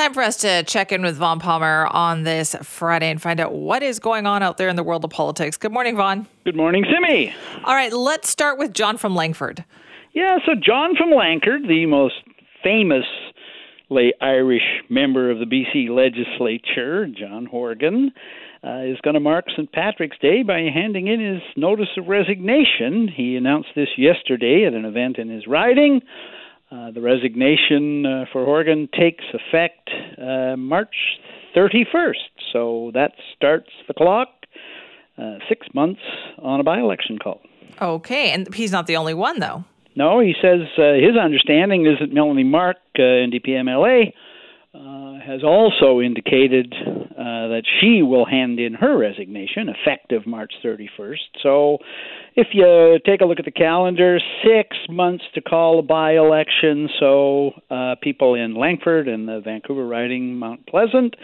Time for us to check in with Vaughn Palmer on this Friday and find out what is going on out there in the world of politics. Good morning, Vaughn. Good morning, Simi. All right, let's start with John from Langford. Yeah, so John from Langford, the most famously Irish member of the BC legislature, John Horgan, uh, is going to mark St. Patrick's Day by handing in his notice of resignation. He announced this yesterday at an event in his riding. Uh, the resignation uh, for Horgan takes effect uh, March 31st, so that starts the clock uh, six months on a by election call. Okay, and he's not the only one, though. No, he says uh, his understanding is that Melanie Mark, uh, NDP MLA, uh, has also indicated uh, that she will hand in her resignation effective March 31st. So, if you take a look at the calendar, six months to call a by election. So, uh, people in Langford and the Vancouver riding Mount Pleasant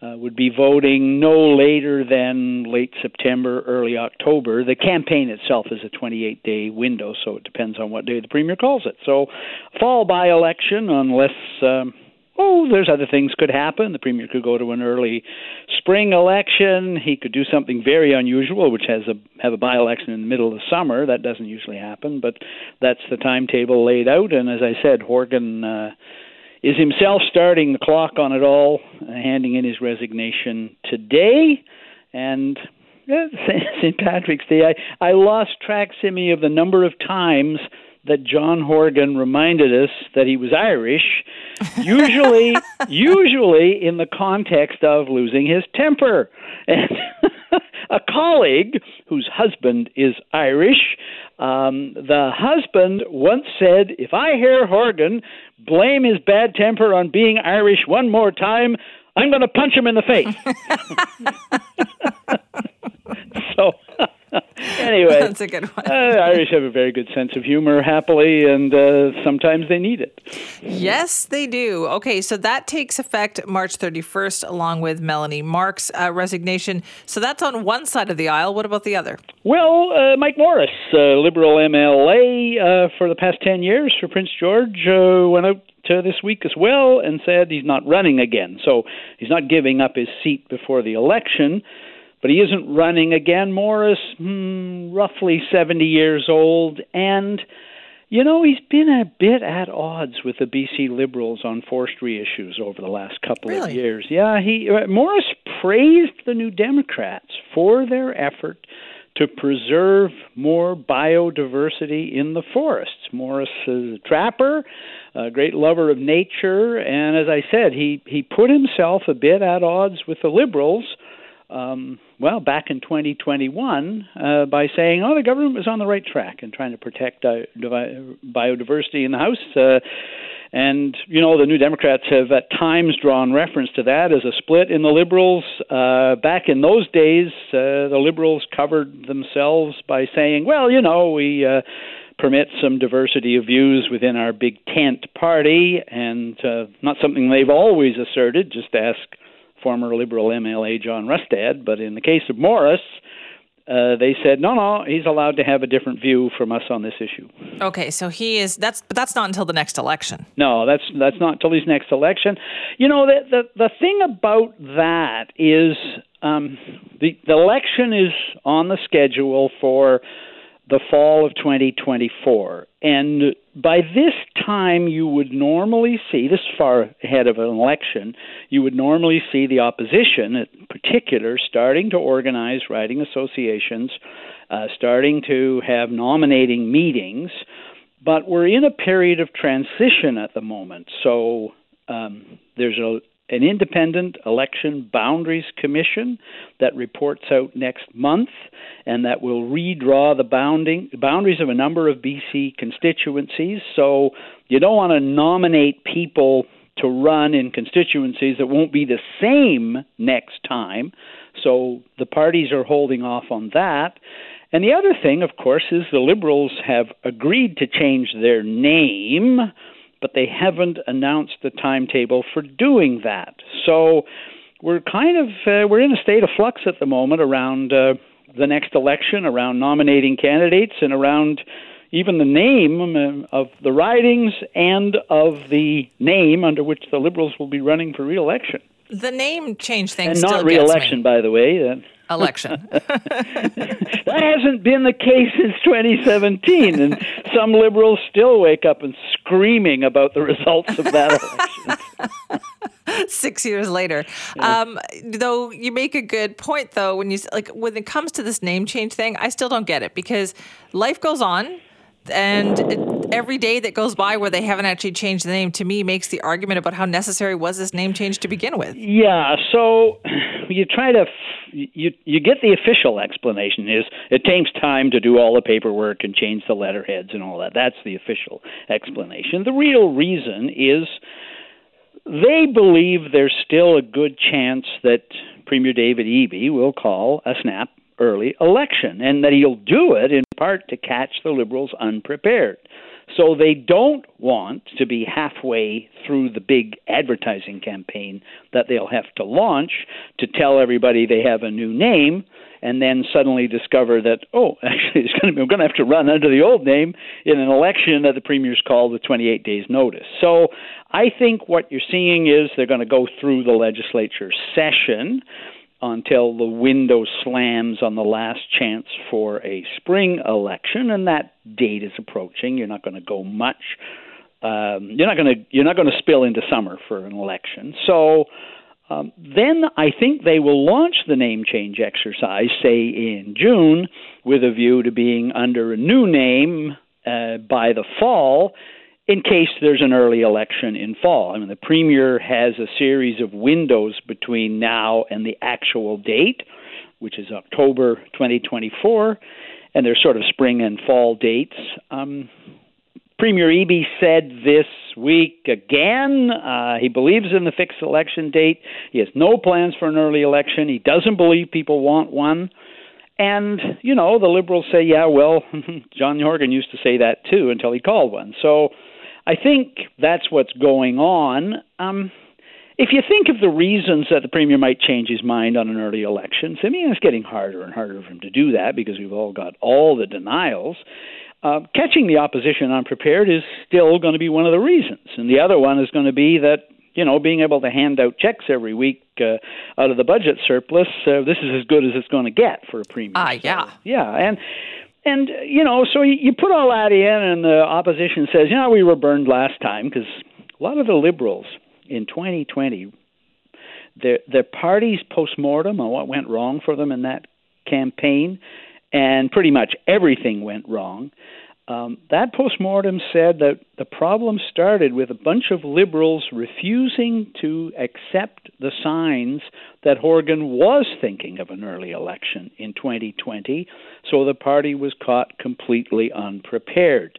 uh, would be voting no later than late September, early October. The campaign itself is a 28 day window, so it depends on what day the Premier calls it. So, fall by election, unless. Um, oh, there's other things could happen. The premier could go to an early spring election. He could do something very unusual, which has a have a by-election in the middle of the summer. That doesn't usually happen, but that's the timetable laid out. And as I said, Horgan. Uh, is himself starting the clock on it all, uh, handing in his resignation today, and St. Patrick's Day. I, I lost track, Simi, of the number of times that John Horgan reminded us that he was Irish, usually usually in the context of losing his temper. And a colleague whose husband is Irish, um, the husband once said, "If I hear Horgan blame his bad temper on being Irish one more time, I'm going to punch him in the face." so anyway, that's a good one. uh, Irish have a very good sense of humor, happily, and uh, sometimes they need it. Yes, they do. Okay, so that takes effect March 31st, along with Melanie Mark's uh, resignation. So that's on one side of the aisle. What about the other? Well, uh, Mike Morris, Liberal MLA uh, for the past 10 years for Prince George, uh, went out to this week as well and said he's not running again. So he's not giving up his seat before the election but he isn't running again. Morris, hmm, roughly 70 years old, and you know he's been a bit at odds with the BC Liberals on forestry issues over the last couple really? of years. Yeah, he uh, Morris praised the New Democrats for their effort to preserve more biodiversity in the forests. Morris is a trapper, a great lover of nature, and as I said, he he put himself a bit at odds with the Liberals um, well, back in 2021 uh, by saying, oh, the government was on the right track in trying to protect di- biodiversity in the House. Uh, and, you know, the New Democrats have at times drawn reference to that as a split in the Liberals. Uh, back in those days, uh, the Liberals covered themselves by saying, well, you know, we. Uh, permit some diversity of views within our big tent party, and uh, not something they've always asserted. Just ask former Liberal MLA John Rustad, but in the case of Morris, uh, they said no, no, he's allowed to have a different view from us on this issue. Okay, so he is that's but that's not until the next election. No, that's that's not until his next election. You know the the, the thing about that is um, the the election is on the schedule for the fall of 2024. And by this time, you would normally see, this far ahead of an election, you would normally see the opposition, in particular, starting to organize riding associations, uh, starting to have nominating meetings. But we're in a period of transition at the moment. So um, there's a, an independent election boundaries commission that reports out next month and that will redraw the bounding boundaries of a number of BC constituencies. So you don't want to nominate people to run in constituencies that won't be the same next time. So the parties are holding off on that. And the other thing of course is the liberals have agreed to change their name but they haven't announced the timetable for doing that. So we're kind of uh, we're in a state of flux at the moment around uh, the next election, around nominating candidates, and around even the name of the ridings and of the name under which the Liberals will be running for re-election. The name change thing, and not re-election, by the way. Election. that hasn't been the case since 2017, and some liberals still wake up and screaming about the results of that election. Six years later, yeah. um, though you make a good point. Though when you like when it comes to this name change thing, I still don't get it because life goes on and every day that goes by where they haven't actually changed the name to me makes the argument about how necessary was this name change to begin with. Yeah, so you try to you you get the official explanation is it takes time to do all the paperwork and change the letterheads and all that. That's the official explanation. The real reason is they believe there's still a good chance that Premier David Eby will call a snap early election, and that he'll do it in part to catch the Liberals unprepared. So they don't want to be halfway through the big advertising campaign that they'll have to launch to tell everybody they have a new name and then suddenly discover that oh actually it's going to be, we're going to have to run under the old name in an election that the premier's called with 28 days notice. So I think what you're seeing is they're going to go through the legislature session until the window slams on the last chance for a spring election, and that date is approaching. You're not going to go much. Um, you're not going to you're not going to spill into summer for an election. So um, then I think they will launch the name change exercise, say in June, with a view to being under a new name uh, by the fall in case there's an early election in fall. I mean, the premier has a series of windows between now and the actual date, which is October 2024, and there's sort of spring and fall dates. Um, Premier Eby said this week again uh, he believes in the fixed election date. He has no plans for an early election. He doesn't believe people want one. And, you know, the Liberals say, yeah, well, John Horgan used to say that too until he called one. So I think that's what's going on. Um, if you think of the reasons that the premier might change his mind on an early election, I mean, it's getting harder and harder for him to do that because we've all got all the denials. Uh, catching the opposition unprepared is still going to be one of the reasons, and the other one is going to be that you know being able to hand out checks every week uh, out of the budget surplus. Uh, this is as good as it's going to get for a premier. Ah, yeah, so, yeah, and and you know, so you put all that in, and the opposition says, you know, we were burned last time because a lot of the liberals in 2020, their their party's postmortem on what went wrong for them in that campaign, and pretty much everything went wrong. Um, that postmortem said that the problem started with a bunch of liberals refusing to accept the signs that Horgan was thinking of an early election in 2020, so the party was caught completely unprepared.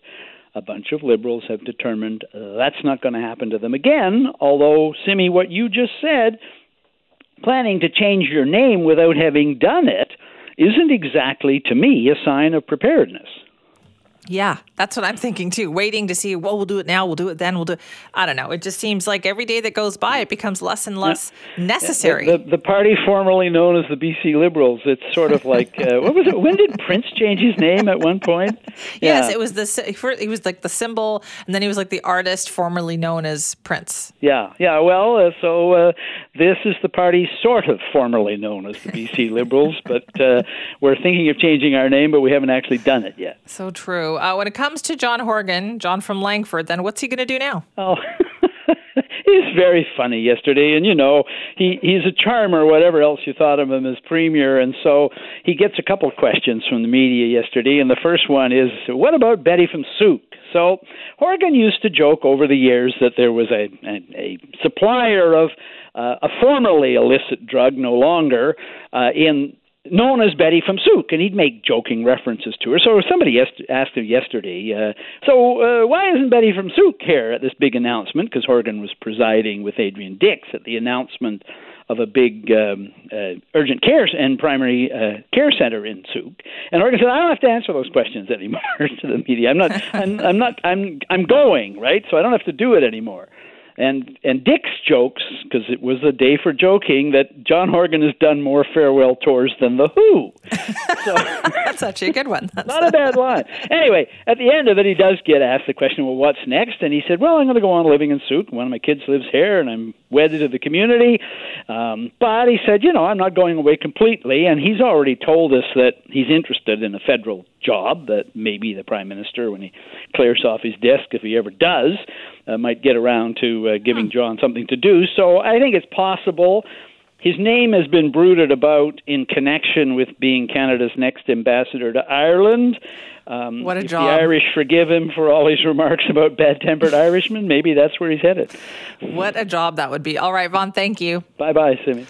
A bunch of liberals have determined uh, that's not going to happen to them again, although, Simi, what you just said, planning to change your name without having done it, isn't exactly, to me, a sign of preparedness. Yeah, that's what I'm thinking too. Waiting to see, well, we'll do it now, we'll do it then, we'll do. It. I don't know. It just seems like every day that goes by, it becomes less and less yeah. necessary. The, the, the, party formerly known as the BC Liberals. It's sort of like uh, what was it? When did Prince change his name at one point? yes, it was the he was like the symbol, and then he was like the artist formerly known as Prince. Yeah, yeah. Well, uh, so uh, this is the party sort of formerly known as the BC Liberals, but uh, we're thinking of changing our name, but we haven't actually done it yet. So true. Uh, when it comes to John Horgan, John from Langford, then what's he going to do now? Oh. he's very funny yesterday and you know he he's a charm or whatever else you thought of him as premier and so he gets a couple of questions from the media yesterday and the first one is what about betty from Sooke so Horgan used to joke over the years that there was a a, a supplier of uh, a formerly illicit drug no longer uh, in known as Betty from Sooke, and he'd make joking references to her. So somebody asked him yesterday, uh, so uh, why isn't Betty from Sooke here at this big announcement? Because Horgan was presiding with Adrian Dix at the announcement of a big um, uh, urgent care and primary uh, care center in Sooke. And Horgan said, "I don't have to answer those questions anymore to the media. I'm not. I'm, I'm not. I'm. I'm going right, so I don't have to do it anymore." And and Dix jokes because it was a day for joking that John Horgan has done more farewell tours than the Who. So that's actually a good one. That's not a bad line. Anyway, at the end of it, he does get asked the question, "Well, what's next?" And he said, "Well, I'm going to go on living in Sooke. One of my kids lives here, and I'm wedded to the community. Um, but he said, you know, I'm not going away completely. And he's already told us that he's interested in a federal job that maybe the prime minister, when he clears off his desk, if he ever does, uh, might get around to uh, giving John something to do. So I think it's possible. His name has been brooded about in connection with being Canada's next ambassador to Ireland. Um, what a if job! The Irish forgive him for all his remarks about bad-tempered Irishmen. Maybe that's where he's headed. What a job that would be! All right, Vaughn. Thank you. Bye, bye, Simi.